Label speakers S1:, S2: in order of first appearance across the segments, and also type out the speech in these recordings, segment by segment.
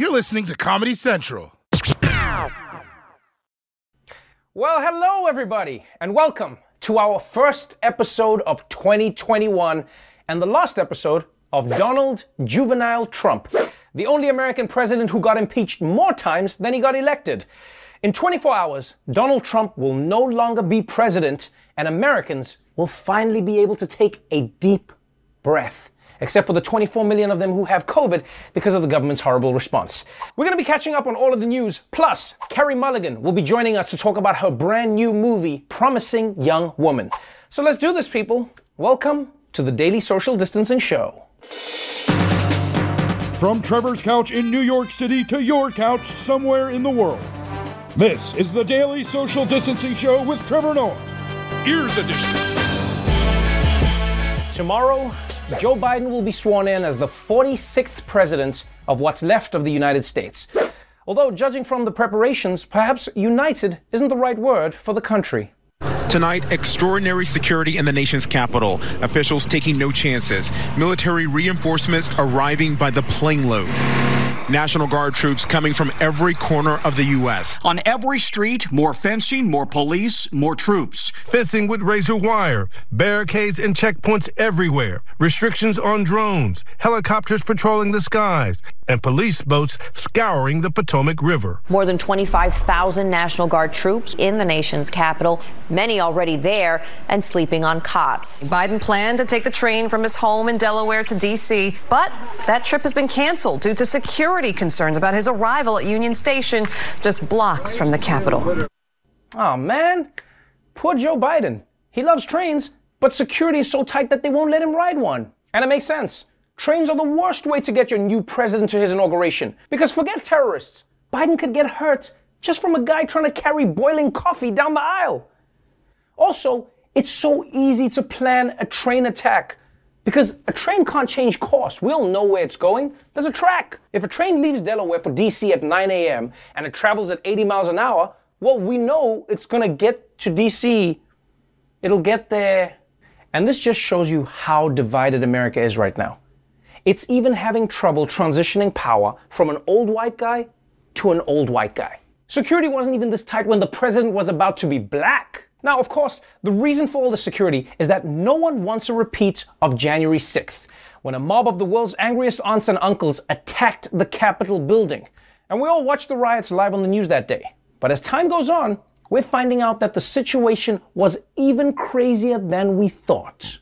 S1: You're listening to Comedy Central.
S2: Well, hello, everybody, and welcome to our first episode of 2021 and the last episode of Donald Juvenile Trump, the only American president who got impeached more times than he got elected. In 24 hours, Donald Trump will no longer be president, and Americans will finally be able to take a deep breath. Except for the 24 million of them who have COVID because of the government's horrible response. We're going to be catching up on all of the news. Plus, Carey Mulligan will be joining us to talk about her brand new movie, Promising Young Woman. So let's do this, people. Welcome to the Daily Social Distancing Show.
S3: From Trevor's couch in New York City to your couch somewhere in the world. This is the Daily Social Distancing Show with Trevor Noah. Ears Edition.
S2: Tomorrow, Joe Biden will be sworn in as the 46th president of what's left of the United States. Although, judging from the preparations, perhaps united isn't the right word for the country.
S4: Tonight, extraordinary security in the nation's capital. Officials taking no chances. Military reinforcements arriving by the plane load. National Guard troops coming from every corner of the U.S.
S5: On every street, more fencing, more police, more troops.
S6: Fencing with razor wire, barricades and checkpoints everywhere, restrictions on drones, helicopters patrolling the skies, and police boats scouring the Potomac River.
S7: More than 25,000 National Guard troops in the nation's capital, many already there and sleeping on cots.
S8: Biden planned to take the train from his home in Delaware to D.C., but that trip has been canceled due to security concerns about his arrival at Union Station, just blocks from the Capitol.
S2: Oh man, poor Joe Biden. He loves trains, but security is so tight that they won't let him ride one. And it makes sense. Trains are the worst way to get your new president to his inauguration. Because forget terrorists, Biden could get hurt just from a guy trying to carry boiling coffee down the aisle. Also, it's so easy to plan a train attack because a train can't change course. We all know where it's going. There's a track. If a train leaves Delaware for DC at 9 a.m. and it travels at 80 miles an hour, well, we know it's going to get to DC. It'll get there. And this just shows you how divided America is right now. It's even having trouble transitioning power from an old white guy to an old white guy. Security wasn't even this tight when the president was about to be black. Now, of course, the reason for all the security is that no one wants a repeat of January 6th, when a mob of the world's angriest aunts and uncles attacked the Capitol building. And we all watched the riots live on the news that day. But as time goes on, we're finding out that the situation was even crazier than we thought.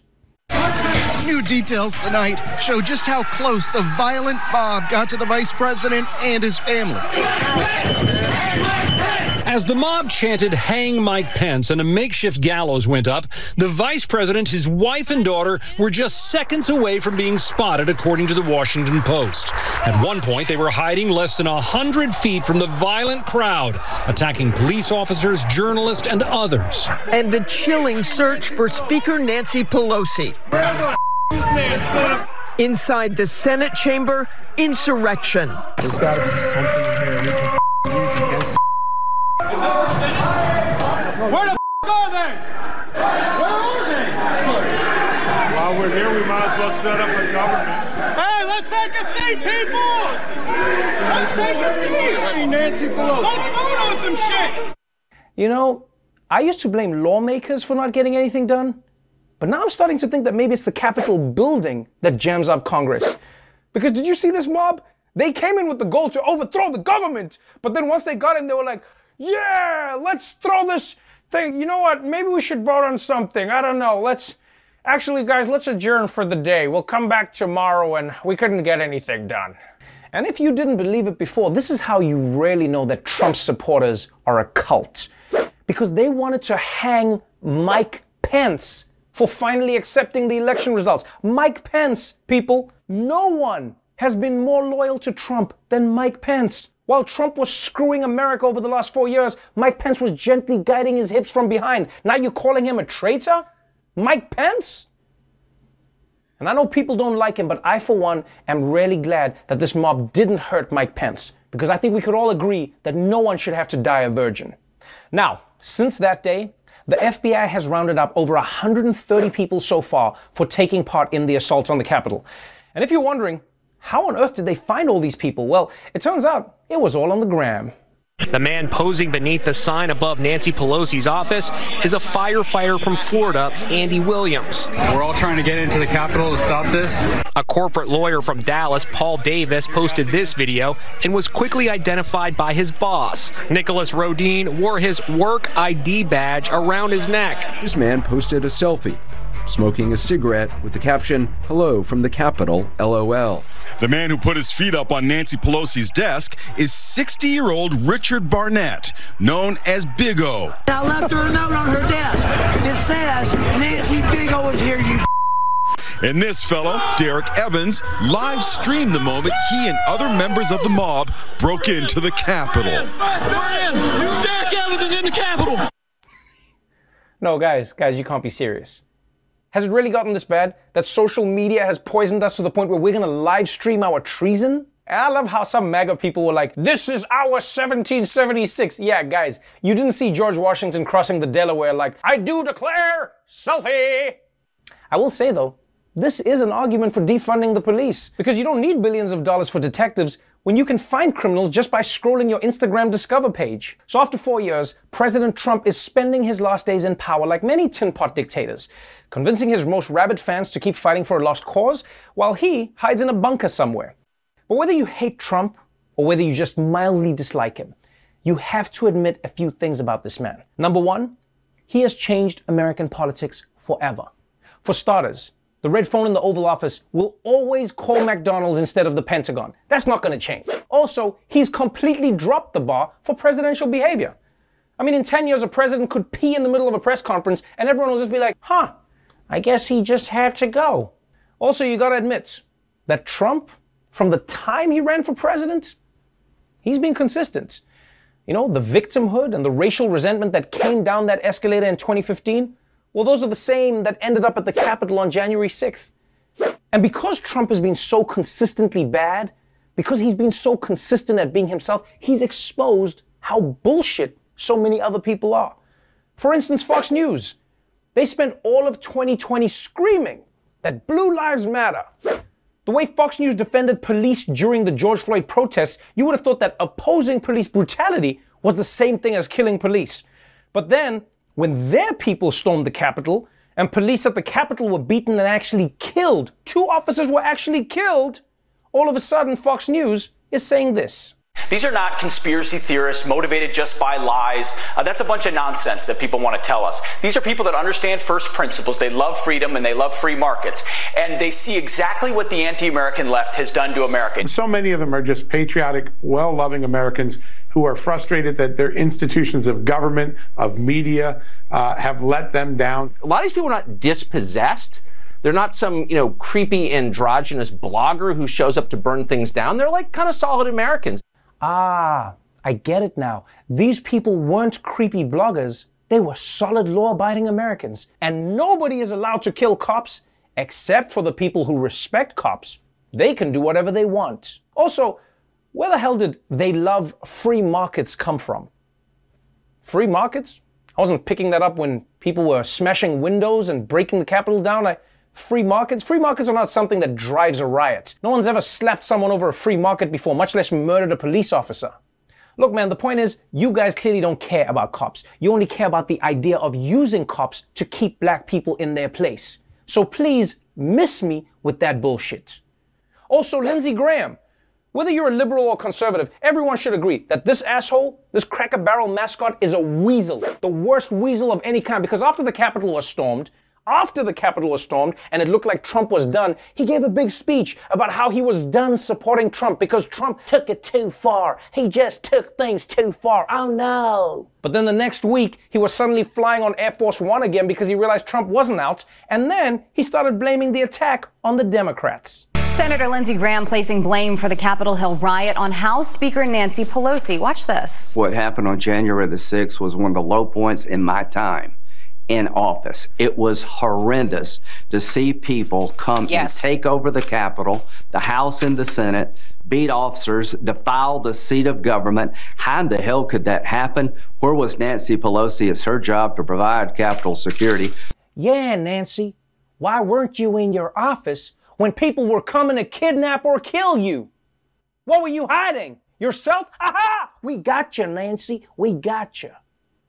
S9: New details tonight show just how close the violent mob got to the vice president and his family.
S10: As the mob chanted, Hang Mike Pence, and a makeshift gallows went up, the vice president, his wife, and daughter were just seconds away from being spotted, according to the Washington Post. At one point, they were hiding less than 100 feet from the violent crowd, attacking police officers, journalists, and others.
S11: And the chilling search for Speaker Nancy Pelosi. Inside the Senate chamber, insurrection.
S12: There's got to be something here
S13: Is this the Senate? Where the f- are they? Where are they?
S14: While we're here, we might as well set up a government.
S13: Hey, let's take a seat, people! Let's take a seat!
S12: Nancy Pelosi.
S13: Let's vote on some shit!
S2: You know, I used to blame lawmakers for not getting anything done, but now I'm starting to think that maybe it's the Capitol building that jams up Congress. Because did you see this mob? They came in with the goal to overthrow the government, but then once they got in, they were like, yeah, let's throw this thing. You know what? Maybe we should vote on something. I don't know. Let's actually, guys, let's adjourn for the day. We'll come back tomorrow, and we couldn't get anything done. And if you didn't believe it before, this is how you really know that Trump supporters are a cult. Because they wanted to hang Mike Pence for finally accepting the election results. Mike Pence, people, no one has been more loyal to Trump than Mike Pence. While Trump was screwing America over the last four years, Mike Pence was gently guiding his hips from behind. Now you're calling him a traitor? Mike Pence? And I know people don't like him, but I, for one, am really glad that this mob didn't hurt Mike Pence, because I think we could all agree that no one should have to die a virgin. Now, since that day, the FBI has rounded up over 130 people so far for taking part in the assaults on the Capitol. And if you're wondering, How on earth did they find all these people? Well, it turns out it was all on the gram.
S15: The man posing beneath the sign above Nancy Pelosi's office is a firefighter from Florida, Andy Williams.
S16: We're all trying to get into the Capitol to stop this.
S15: A corporate lawyer from Dallas, Paul Davis, posted this video and was quickly identified by his boss. Nicholas Rodean wore his work ID badge around his neck.
S17: This man posted a selfie smoking a cigarette with the caption, Hello from the Capitol, LOL.
S18: The man who put his feet up on Nancy Pelosi's desk is 60 year old Richard Barnett, known as Big O.
S19: I left her a note on her desk that says, Nancy Big O is here, you.
S18: And this fellow, Derrick Evans, live streamed the moment he and other members of the mob broke into the Capitol.
S19: Derrick Evans is in the Capitol.
S2: No, guys, guys, you can't be serious. Has it really gotten this bad that social media has poisoned us to the point where we're gonna live stream our treason? And I love how some MAGA people were like, this is our 1776. Yeah, guys, you didn't see George Washington crossing the Delaware like, I do declare, selfie. I will say though, this is an argument for defunding the police because you don't need billions of dollars for detectives when you can find criminals just by scrolling your Instagram Discover page. So after four years, President Trump is spending his last days in power like many tin pot dictators, convincing his most rabid fans to keep fighting for a lost cause while he hides in a bunker somewhere. But whether you hate Trump or whether you just mildly dislike him, you have to admit a few things about this man. Number one, he has changed American politics forever. For starters, the red phone in the Oval Office will always call McDonald's instead of the Pentagon. That's not going to change. Also, he's completely dropped the bar for presidential behavior. I mean, in 10 years, a president could pee in the middle of a press conference and everyone will just be like, huh, I guess he just had to go. Also, you got to admit that Trump, from the time he ran for president, he's been consistent. You know, the victimhood and the racial resentment that came down that escalator in 2015 well, those are the same that ended up at the Capitol on January 6th. And because Trump has been so consistently bad, because he's been so consistent at being himself, he's exposed how bullshit so many other people are. For instance, Fox News. They spent all of 2020 screaming that blue lives matter. The way Fox News defended police during the George Floyd protests, you would have thought that opposing police brutality was the same thing as killing police. But then when their people stormed the Capitol and police at the Capitol were beaten and actually killed, two officers were actually killed, all of a sudden Fox News is saying this.
S20: These are not conspiracy theorists motivated just by lies. Uh, that's a bunch of nonsense that people want to tell us. These are people that understand first principles. They love freedom and they love free markets. And they see exactly what the anti American left has done to America.
S21: So many of them are just patriotic, well loving Americans who are frustrated that their institutions of government, of media, uh, have let them down.
S22: A lot of these people are not dispossessed. They're not some, you know, creepy androgynous blogger who shows up to burn things down. They're like kind of solid Americans.
S2: Ah, I get it now. These people weren't creepy bloggers. They were solid law abiding Americans. And nobody is allowed to kill cops except for the people who respect cops. They can do whatever they want. Also, where the hell did they love free markets come from? Free markets? I wasn't picking that up when people were smashing windows and breaking the Capitol down. I, free markets? Free markets are not something that drives a riot. No one's ever slapped someone over a free market before, much less murdered a police officer. Look, man, the point is, you guys clearly don't care about cops. You only care about the idea of using cops to keep black people in their place. So please miss me with that bullshit. Also, Lindsey Graham, whether you're a liberal or conservative, everyone should agree that this asshole, this cracker barrel mascot, is a weasel. The worst weasel of any kind. Because after the Capitol was stormed, after the Capitol was stormed and it looked like Trump was done, he gave a big speech about how he was done supporting Trump because Trump took it too far. He just took things too far. Oh no. But then the next week, he was suddenly flying on Air Force One again because he realized Trump wasn't out. And then he started blaming the attack on the Democrats.
S23: Senator Lindsey Graham placing blame for the Capitol Hill riot on House Speaker Nancy Pelosi. Watch this.
S24: What happened on January the 6th was one of the low points in my time in office. It was horrendous to see people come yes. and take over the Capitol, the House and the Senate, beat officers, defile the seat of government. How in the hell could that happen? Where was Nancy Pelosi? It's her job to provide Capitol security.
S2: Yeah, Nancy. Why weren't you in your office when people were coming to kidnap or kill you? What were you hiding? Yourself? Aha! We got you, Nancy. We got you.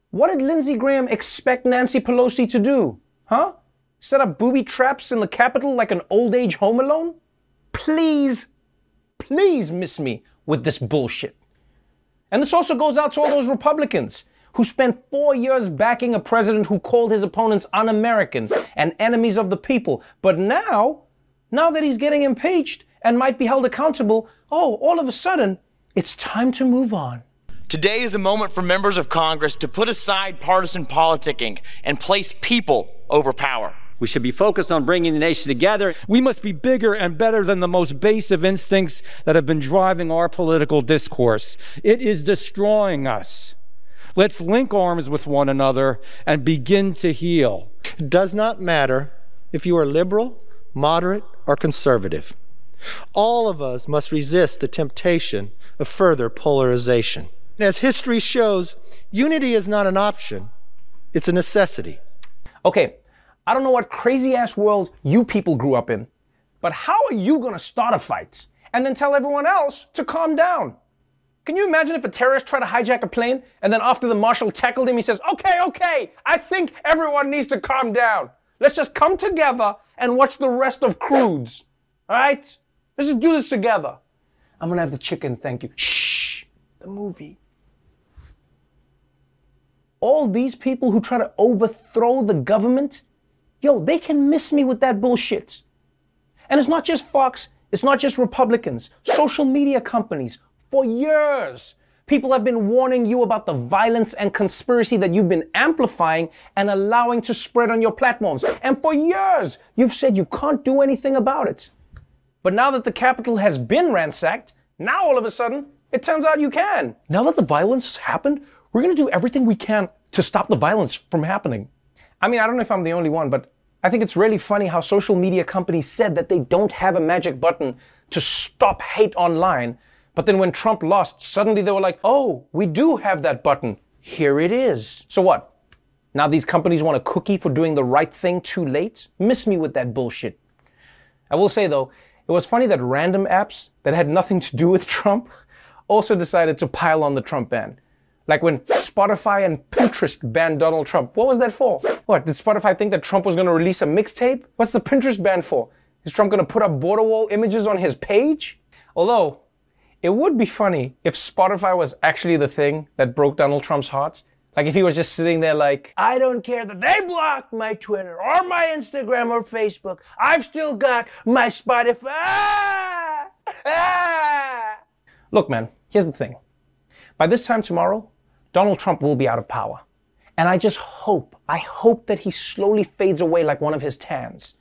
S2: What did Lindsey Graham expect Nancy Pelosi to do? Huh? Set up booby traps in the Capitol like an old age home alone? Please, please miss me with this bullshit. And this also goes out to all those Republicans who spent four years backing a president who called his opponents un American and enemies of the people. But now, now that he's getting impeached and might be held accountable, oh, all of a sudden, it's time to move on.
S25: Today is a moment for members of Congress to put aside partisan politicking and place people over power.
S26: We should be focused on bringing the nation together.
S12: We must be bigger and better than the most base of instincts that have been driving our political discourse. It is destroying us. Let's link arms with one another and begin to heal.
S27: It does not matter if you are liberal, moderate, or conservative. All of us must resist the temptation of further polarization. As history shows, unity is not an option, it's a necessity.
S2: Okay, I don't know what crazy ass world you people grew up in, but how are you gonna start a fight and then tell everyone else to calm down? Can you imagine if a terrorist tried to hijack a plane and then after the marshal tackled him, he says, okay, okay, I think everyone needs to calm down. Let's just come together and watch the rest of Croods. All right? Let's just do this together. I'm gonna have the chicken, thank you. Shh, the movie. All these people who try to overthrow the government, yo, they can miss me with that bullshit. And it's not just Fox, it's not just Republicans, social media companies. For years, people have been warning you about the violence and conspiracy that you've been amplifying and allowing to spread on your platforms. And for years, you've said you can't do anything about it. But now that the Capitol has been ransacked, now all of a sudden, it turns out you can. Now that the violence has happened, we're going to do everything we can to stop the violence from happening. I mean, I don't know if I'm the only one, but I think it's really funny how social media companies said that they don't have a magic button to stop hate online. But then when Trump lost, suddenly they were like, oh, we do have that button. Here it is. So what? Now these companies want a cookie for doing the right thing too late? Miss me with that bullshit. I will say though, it was funny that random apps that had nothing to do with Trump also decided to pile on the Trump ban. Like when Spotify and Pinterest banned Donald Trump. What was that for? What, did Spotify think that Trump was going to release a mixtape? What's the Pinterest ban for? Is Trump going to put up border wall images on his page? Although, it would be funny if Spotify was actually the thing that broke Donald Trump's heart. Like if he was just sitting there like, I don't care that they blocked my Twitter or my Instagram or Facebook. I've still got my Spotify. Ah! Ah! Look, man, here's the thing. By this time tomorrow, Donald Trump will be out of power. And I just hope, I hope that he slowly fades away like one of his tans.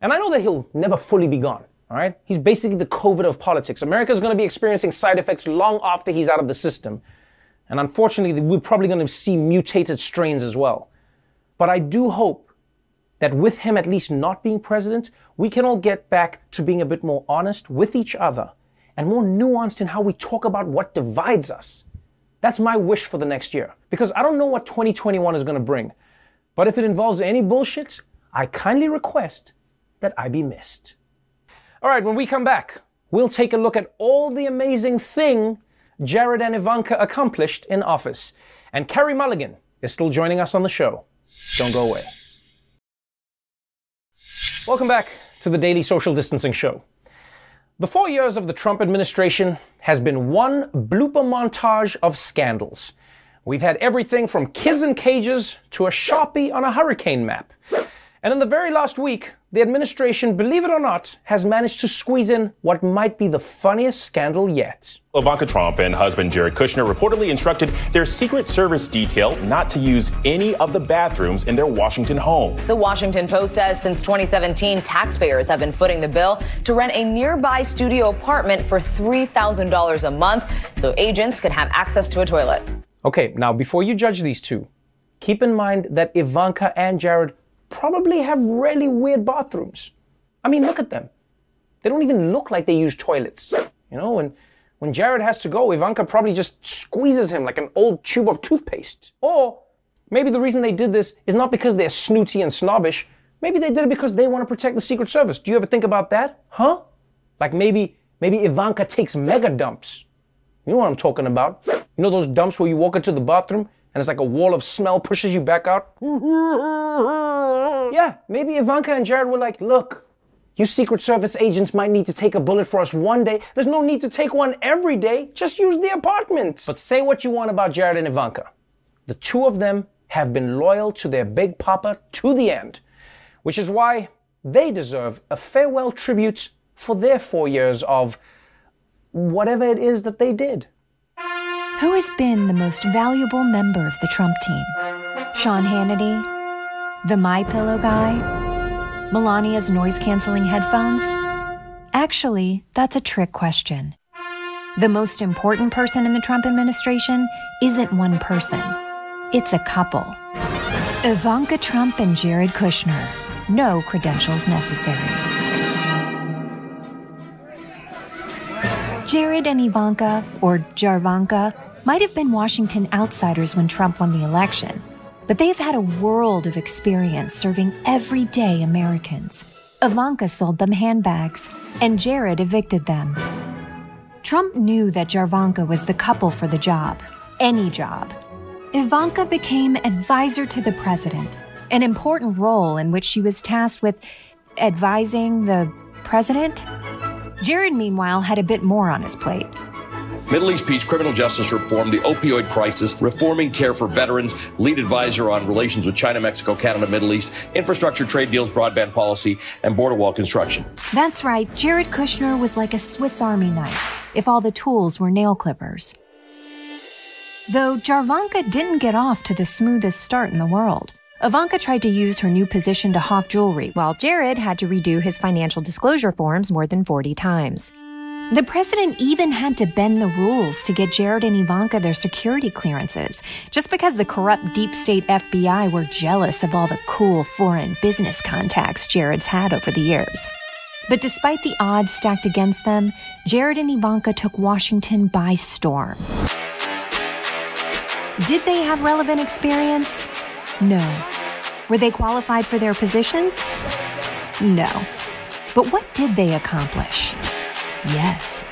S2: And I know that he'll never fully be gone, all right? He's basically the COVID of politics. America's gonna be experiencing side effects long after he's out of the system. And unfortunately, we're probably gonna see mutated strains as well. But I do hope that with him at least not being president, we can all get back to being a bit more honest with each other and more nuanced in how we talk about what divides us. That's my wish for the next year. Because I don't know what 2021 is going to bring. But if it involves any bullshit, I kindly request that I be missed. All right, when we come back, we'll take a look at all the amazing thing Jared and Ivanka accomplished in office. And Carey Mulligan is still joining us on the show. Don't go away. Welcome back to the Daily Social Distancing Show. The four years of the Trump administration has been one blooper montage of scandals. We've had everything from kids in cages to a Sharpie on a hurricane map. And in the very last week, the administration, believe it or not, has managed to squeeze in what might be the funniest scandal yet.
S28: Ivanka Trump and husband Jared Kushner reportedly instructed their Secret Service detail not to use any of the bathrooms in their Washington home.
S7: The Washington Post says since 2017, taxpayers have been footing the bill to rent a nearby studio apartment for $3,000 a month so agents could have access to a toilet.
S2: Okay, now before you judge these two, keep in mind that Ivanka and Jared probably have really weird bathrooms. I mean, look at them. They don't even look like they use toilets. You know, and when Jared has to go, Ivanka probably just squeezes him like an old tube of toothpaste. Or maybe the reason they did this is not because they're snooty and snobbish, Maybe they did it because they want to protect the Secret Service. Do you ever think about that? Huh? Like maybe maybe Ivanka takes mega dumps. You know what I'm talking about? You know those dumps where you walk into the bathroom and it's like a wall of smell pushes you back out? yeah, maybe Ivanka and Jared were like, look, you Secret Service agents might need to take a bullet for us one day. There's no need to take one every day. Just use the apartment. But say what you want about Jared and Ivanka. The two of them have been loyal to their big papa to the end, which is why they deserve a farewell tribute for their four years of whatever it is that they did.
S29: Who has been the most valuable member of the Trump team? Sean Hannity? The My Pillow guy? Melania's noise-canceling headphones? Actually, that's a trick question. The most important person in the Trump administration isn't one person. It's a couple. Ivanka Trump and Jared Kushner. No credentials necessary. Jared and Ivanka, or Jarvanka, might have been Washington outsiders when Trump won the election, but they've had a world of experience serving everyday Americans. Ivanka sold them handbags, and Jared evicted them. Trump knew that Jarvanka was the couple for the job, any job. Ivanka became advisor to the president, an important role in which she was tasked with advising the president. Jared, meanwhile, had a bit more on his plate.
S30: Middle East peace, criminal justice reform, the opioid crisis, reforming care for veterans, lead advisor on relations with China, Mexico, Canada, Middle East, infrastructure, trade deals, broadband policy, and border wall construction.
S29: That's right, Jared Kushner was like a Swiss Army knife, if all the tools were nail clippers. Though Jarvanka didn't get off to the smoothest start in the world. Ivanka tried to use her new position to hawk jewelry, while Jared had to redo his financial disclosure forms more than 40 times. The president even had to bend the rules to get Jared and Ivanka their security clearances, just because the corrupt deep state FBI were jealous of all the cool foreign business contacts Jared's had over the years. But despite the odds stacked against them, Jared and Ivanka took Washington by storm. Did they have relevant experience? No. Were they qualified for their positions? No. But what did they accomplish? Yes.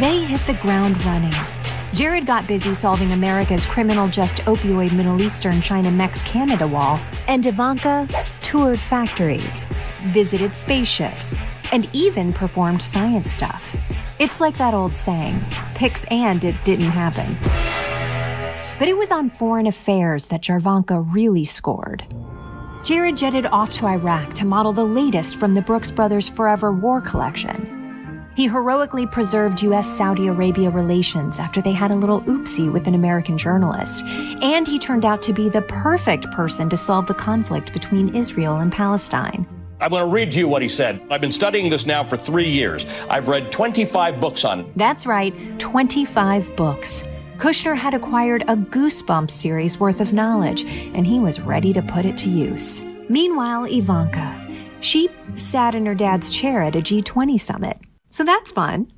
S29: They hit the ground running. Jared got busy solving America's criminal just opioid Middle Eastern China Mex Canada wall, and Ivanka toured factories, visited spaceships, and even performed science stuff. It's like that old saying pics and it didn't happen. But it was on foreign affairs that Jarvanka really scored. Jared jetted off to Iraq to model the latest from the Brooks Brothers Forever War collection. He heroically preserved U.S. Saudi Arabia relations after they had a little oopsie with an American journalist. And he turned out to be the perfect person to solve the conflict between Israel and Palestine.
S30: I'm going to read to you what he said. I've been studying this now for three years. I've read 25 books on it.
S29: That's right, 25 books. Kushner had acquired a goosebump series worth of knowledge, and he was ready to put it to use. Meanwhile, Ivanka. She sat in her dad's chair at a G20 summit. So that's fun.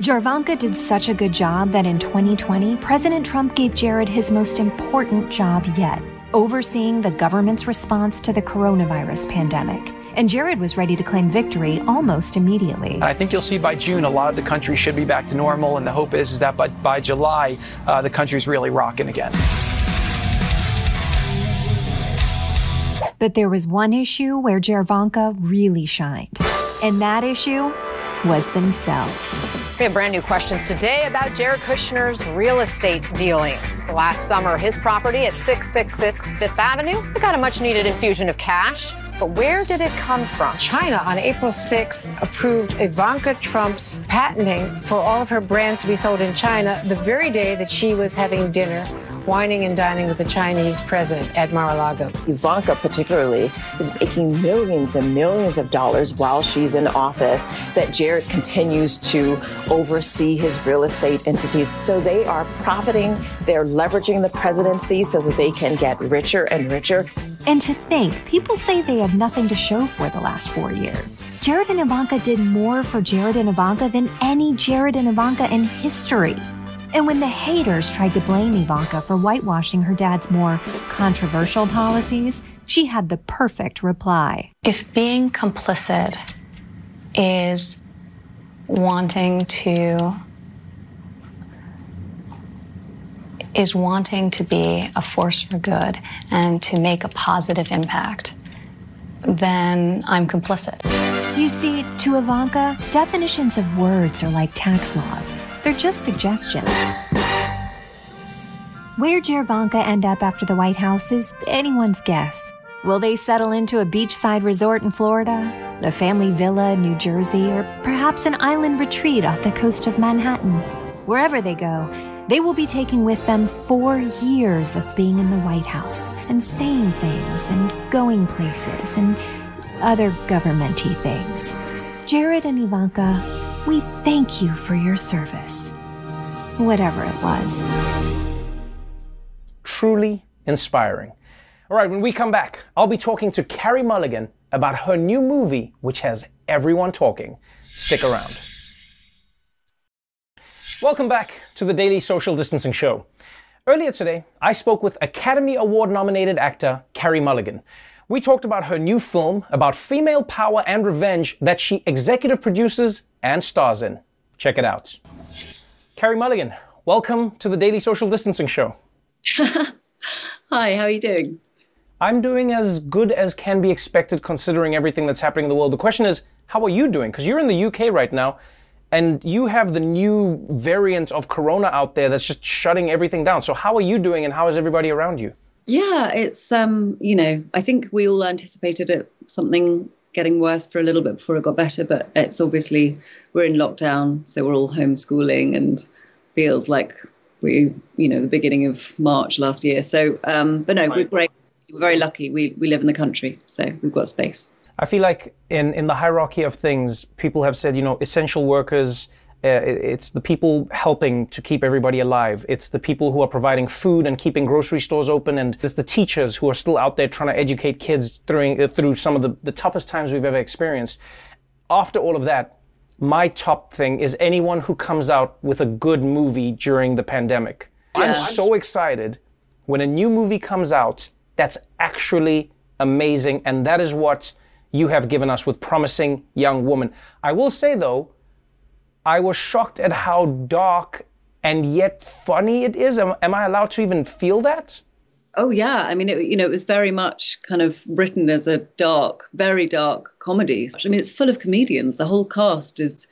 S29: Jarvanka did such a good job that in 2020, President Trump gave Jared his most important job yet overseeing the government's response to the coronavirus pandemic. And Jared was ready to claim victory almost immediately.
S31: I think you'll see by June a lot of the country should be back to normal, and the hope is, is that by, by July, uh, the country's really rocking again.
S29: But there was one issue where Jarvanka really shined, and that issue was themselves.
S32: We have brand new questions today about Jared Kushner's real estate dealings. Last summer, his property at 666 Fifth Avenue got a much needed infusion of cash. But where did it come from?
S33: China on April 6th approved Ivanka Trump's patenting for all of her brands to be sold in China the very day that she was having dinner wining and dining with the Chinese president at Mar-a-Lago.
S34: Ivanka particularly is making millions and millions of dollars while she's in office that Jared continues to oversee his real estate entities. So they are profiting, they're leveraging the presidency so that they can get richer and richer.
S29: And to think, people say they have nothing to show for the last four years. Jared and Ivanka did more for Jared and Ivanka than any Jared and Ivanka in history. And when the haters tried to blame Ivanka for whitewashing her dad's more controversial policies, she had the perfect reply.
S35: If being complicit is wanting to is wanting to be a force for good and to make a positive impact, then I'm complicit.
S29: You see, to Ivanka, definitions of words are like tax laws. They're just suggestions. Where Jarvanka end up after the White House is anyone's guess. Will they settle into a beachside resort in Florida, a family villa in New Jersey, or perhaps an island retreat off the coast of Manhattan? Wherever they go, they will be taking with them four years of being in the White House and saying things and going places and other governmenty things. Jared and Ivanka, we thank you for your service. Whatever it was.
S2: Truly inspiring. All right, when we come back, I'll be talking to Carey Mulligan about her new movie, which has everyone talking. Stick around. Welcome back to the Daily Social Distancing Show. Earlier today, I spoke with Academy Award nominated actor Carey Mulligan. We talked about her new film about female power and revenge that she executive produces and stars in. Check it out. Carey Mulligan, welcome to the Daily Social Distancing Show.
S36: Hi, how are you doing?
S2: I'm doing as good as can be expected considering everything that's happening in the world. The question is, how are you doing? Because you're in the UK right now and you have the new variant of corona out there that's just shutting everything down. So how are you doing and how is everybody around you?
S36: Yeah, it's um, you know, I think we all anticipated it something getting worse for a little bit before it got better, but it's obviously we're in lockdown, so we're all homeschooling and feels like we, you know, the beginning of March last year. So, um, but no, we're great. We're very lucky. We we live in the country, so we've got space.
S2: I feel like in, in the hierarchy of things, people have said, you know, essential workers, it's the people helping to keep everybody alive. It's the people who are providing food and keeping grocery stores open. And it's the teachers who are still out there trying to educate kids through, uh, through some of the, the toughest times we've ever experienced. After all of that, my top thing is anyone who comes out with a good movie during the pandemic. I'm so excited when a new movie comes out that's actually amazing. And that is what you have given us with Promising Young Woman. I will say though, I was shocked at how dark and yet funny it is. Am, am I allowed to even feel that?
S36: Oh yeah, I mean, it, you know, it was very much kind of written as a dark, very dark comedy. I mean, it's full of comedians. The whole cast is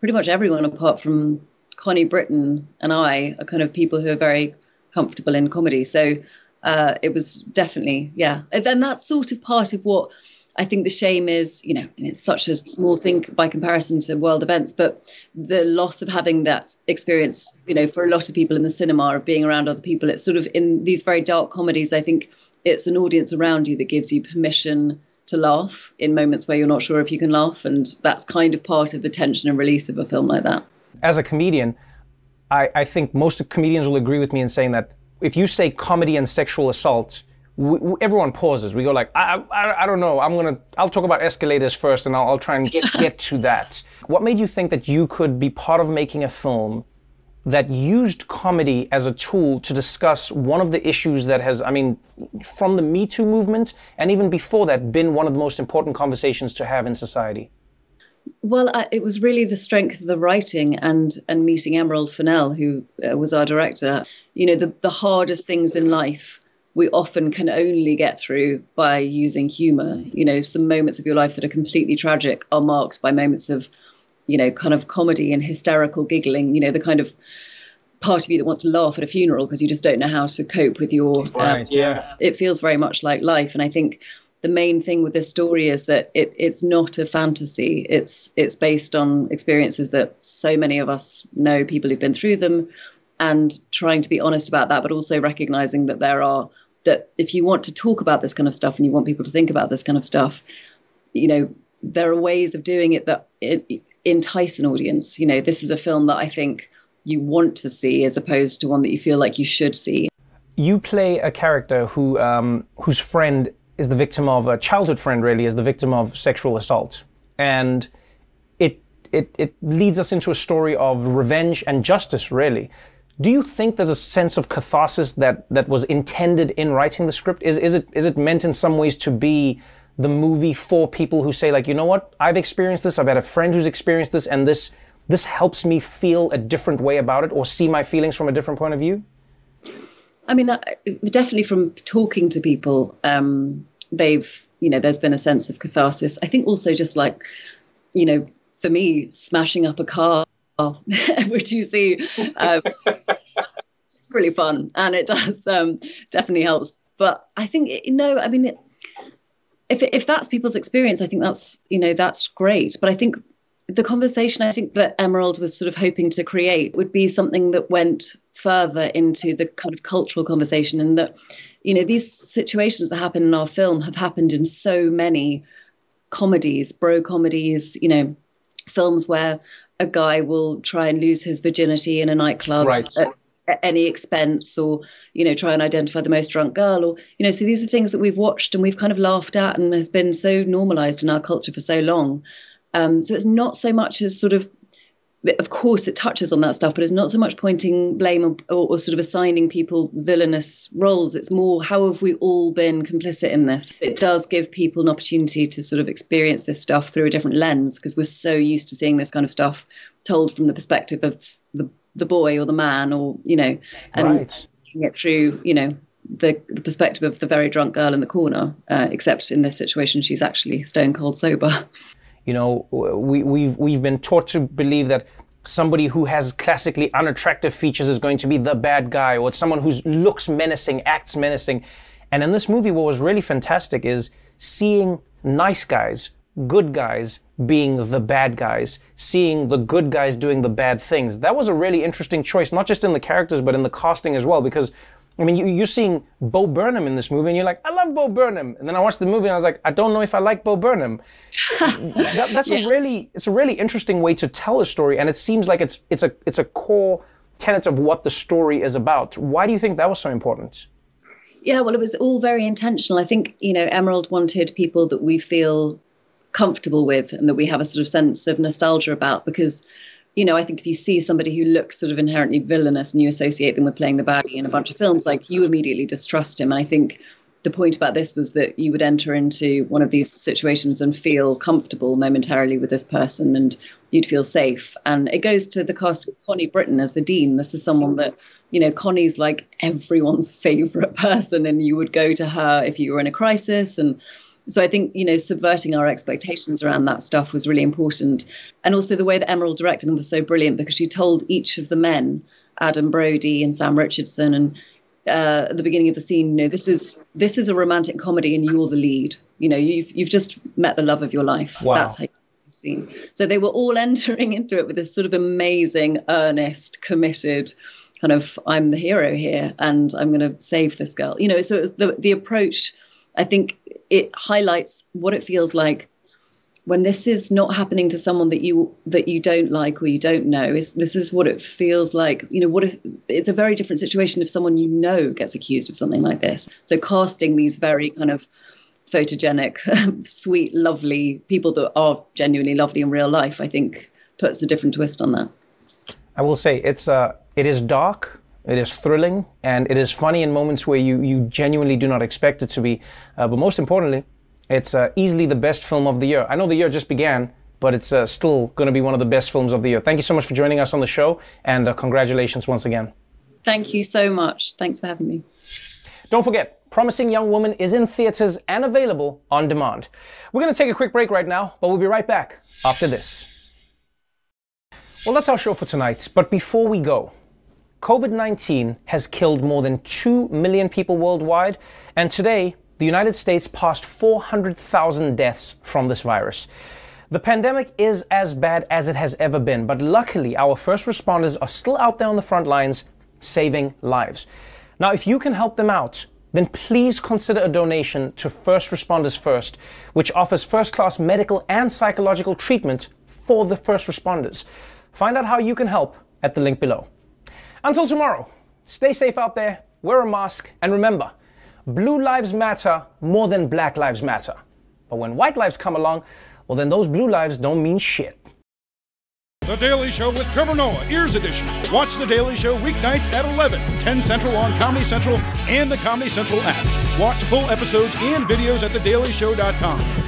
S36: pretty much everyone apart from Connie Britton and I are kind of people who are very comfortable in comedy. So uh, it was definitely, yeah. And then that's sort of part of what I think the shame is, you know, it's such a small thing by comparison to world events, but the loss of having that experience, you know, for a lot of people in the cinema of being around other people, it's sort of in these very dark comedies, I think it's an audience around you that gives you permission to laugh in moments where you're not sure if you can laugh. And that's kind of part of the tension and release of a film like that.
S2: As a comedian, I, I think most comedians will agree with me in saying that if you say comedy and sexual assault, we, everyone pauses. We go like, I, I, I don't know. I'm gonna, I'll talk about escalators first, and I'll, I'll try and get, get to that. What made you think that you could be part of making a film that used comedy as a tool to discuss one of the issues that has, I mean, from the Me Too movement and even before that, been one of the most important conversations to have in society?
S36: Well, I, it was really the strength of the writing and and meeting Emerald Fennell, who uh, was our director. You know, the the hardest things in life we often can only get through by using humor. You know, some moments of your life that are completely tragic are marked by moments of, you know, kind of comedy and hysterical giggling. You know, the kind of part of you that wants to laugh at a funeral because you just don't know how to cope with your.
S2: Right. Um, yeah.
S36: It feels very much like life, and I think the main thing with this story is that it, it's not a fantasy. It's it's based on experiences that so many of us know, people who've been through them, and trying to be honest about that, but also recognizing that there are that if you want to talk about this kind of stuff and you want people to think about this kind of stuff, you know, there are ways of doing it that it, entice an audience. You know, this is a film that I think you want to see as opposed to one that you feel like you should see.
S2: You play a character who um, whose friend is the victim of a childhood friend, really, is the victim of sexual assault, and it it it leads us into a story of revenge and justice, really. Do you think there's a sense of catharsis that, that was intended in writing the script? Is, is, it, is it meant in some ways to be the movie for people who say, like, you know what, I've experienced this, I've had a friend who's experienced this, and this, this helps me feel a different way about it or see my feelings from a different point of view?
S36: I mean, definitely from talking to people, um, they've, you know, there's been a sense of catharsis. I think also just like, you know, for me, smashing up a car, which you see, um, it's really fun and it does um, definitely helps. But I think, you know, I mean, it, if if that's people's experience, I think that's you know that's great. But I think the conversation I think that Emerald was sort of hoping to create would be something that went further into the kind of cultural conversation, and that you know these situations that happen in our film have happened in so many comedies, bro comedies, you know, films where a guy will try and lose his virginity in a nightclub.
S2: Right.
S36: At, at any expense or you know try and identify the most drunk girl or you know so these are things that we've watched and we've kind of laughed at and has been so normalized in our culture for so long um, so it's not so much as sort of of course it touches on that stuff but it's not so much pointing blame or, or, or, sort of assigning people villainous roles. It's more how have we all been complicit in this? It does give people an opportunity to sort of experience this stuff through a different lens because we're so used to seeing this kind of stuff told from the perspective of the the boy or the man or you know and
S2: right.
S36: it through you know the, the perspective of the very drunk girl in the corner uh, except in this situation she's actually stone cold sober
S2: you know we, we've we've been taught to believe that somebody who has classically unattractive features is going to be the bad guy or it's someone who looks menacing acts menacing and in this movie what was really fantastic is seeing nice guys good guys being the bad guys, seeing the good guys doing the bad things. That was a really interesting choice, not just in the characters, but in the casting as well. Because, I mean, you, are seeing Bo Burnham in this movie, and you're like, I love Bo Burnham. And then I watched the movie, and I was like, I don't know if I like Bo Burnham. that, that's yeah. a really, it's a really interesting way to tell a story, and it seems like it's it's a it's a core tenet of what the story is about. Why do you think that was so important?
S36: Yeah, well, it was all very intentional. I think, you know, Emerald wanted people that we feel comfortable with and that we have a sort of sense of nostalgia about because you know, I think if you see somebody who looks sort of inherently villainous and you associate them with playing the baddie in a bunch of films, like you immediately distrust him. And I think the point about this was that you would enter into one of these situations and feel comfortable momentarily with this person and you'd feel safe. And it goes to the cast of Connie Britton as the dean. This is someone that, you know, Connie's like everyone's favorite person and you would go to her if you were in a crisis and so I think you know subverting our expectations around that stuff was really important, and also the way that Emerald directed them was so brilliant because she told each of the men, Adam Brody and Sam Richardson, and uh, at the beginning of the scene, you know, this is this is a romantic comedy, and you're the lead. You know, you've you've just met the love of your life.
S2: Wow.
S36: That's how scene. So they were all entering into it with this sort of amazing, earnest, committed kind of I'm the hero here and I'm going to save this girl. You know, so the the approach I think it highlights what it feels like when this is not happening to someone that you that you don't like or you don't know. Is this is what it feels like you know what if it's a very different situation if someone you know gets accused of something like this. So casting these very kind of photogenic sweet lovely people that are genuinely lovely in real life i think puts a different twist on that.
S2: I will say it's uh it is dark it is thrilling and it is funny in moments where you, you genuinely do not expect it to be. Uh, but most importantly, it's uh, easily the best film of the year. I know the year just began, but it's uh, still going to be one of the best films of the year. Thank you so much for joining us on the show and uh, congratulations once again.
S36: Thank you so much. Thanks for having me.
S2: Don't forget, Promising Young Woman is in theaters and available on demand. We're going to take a quick break right now, but we'll be right back after this. Well, that's our show for tonight. But before we go, COVID 19 has killed more than 2 million people worldwide, and today, the United States passed 400,000 deaths from this virus. The pandemic is as bad as it has ever been, but luckily, our first responders are still out there on the front lines saving lives. Now, if you can help them out, then please consider a donation to First Responders First, which offers first class medical and psychological treatment for the first responders. Find out how you can help at the link below. Until tomorrow, stay safe out there, wear a mask, and remember blue lives matter more than black lives matter. But when white lives come along, well, then those blue lives don't mean shit.
S37: The Daily Show with Trevor Noah, Ears Edition. Watch The Daily Show weeknights at 11, 10 Central on Comedy Central and the Comedy Central app. Watch full episodes and videos at thedailyshow.com.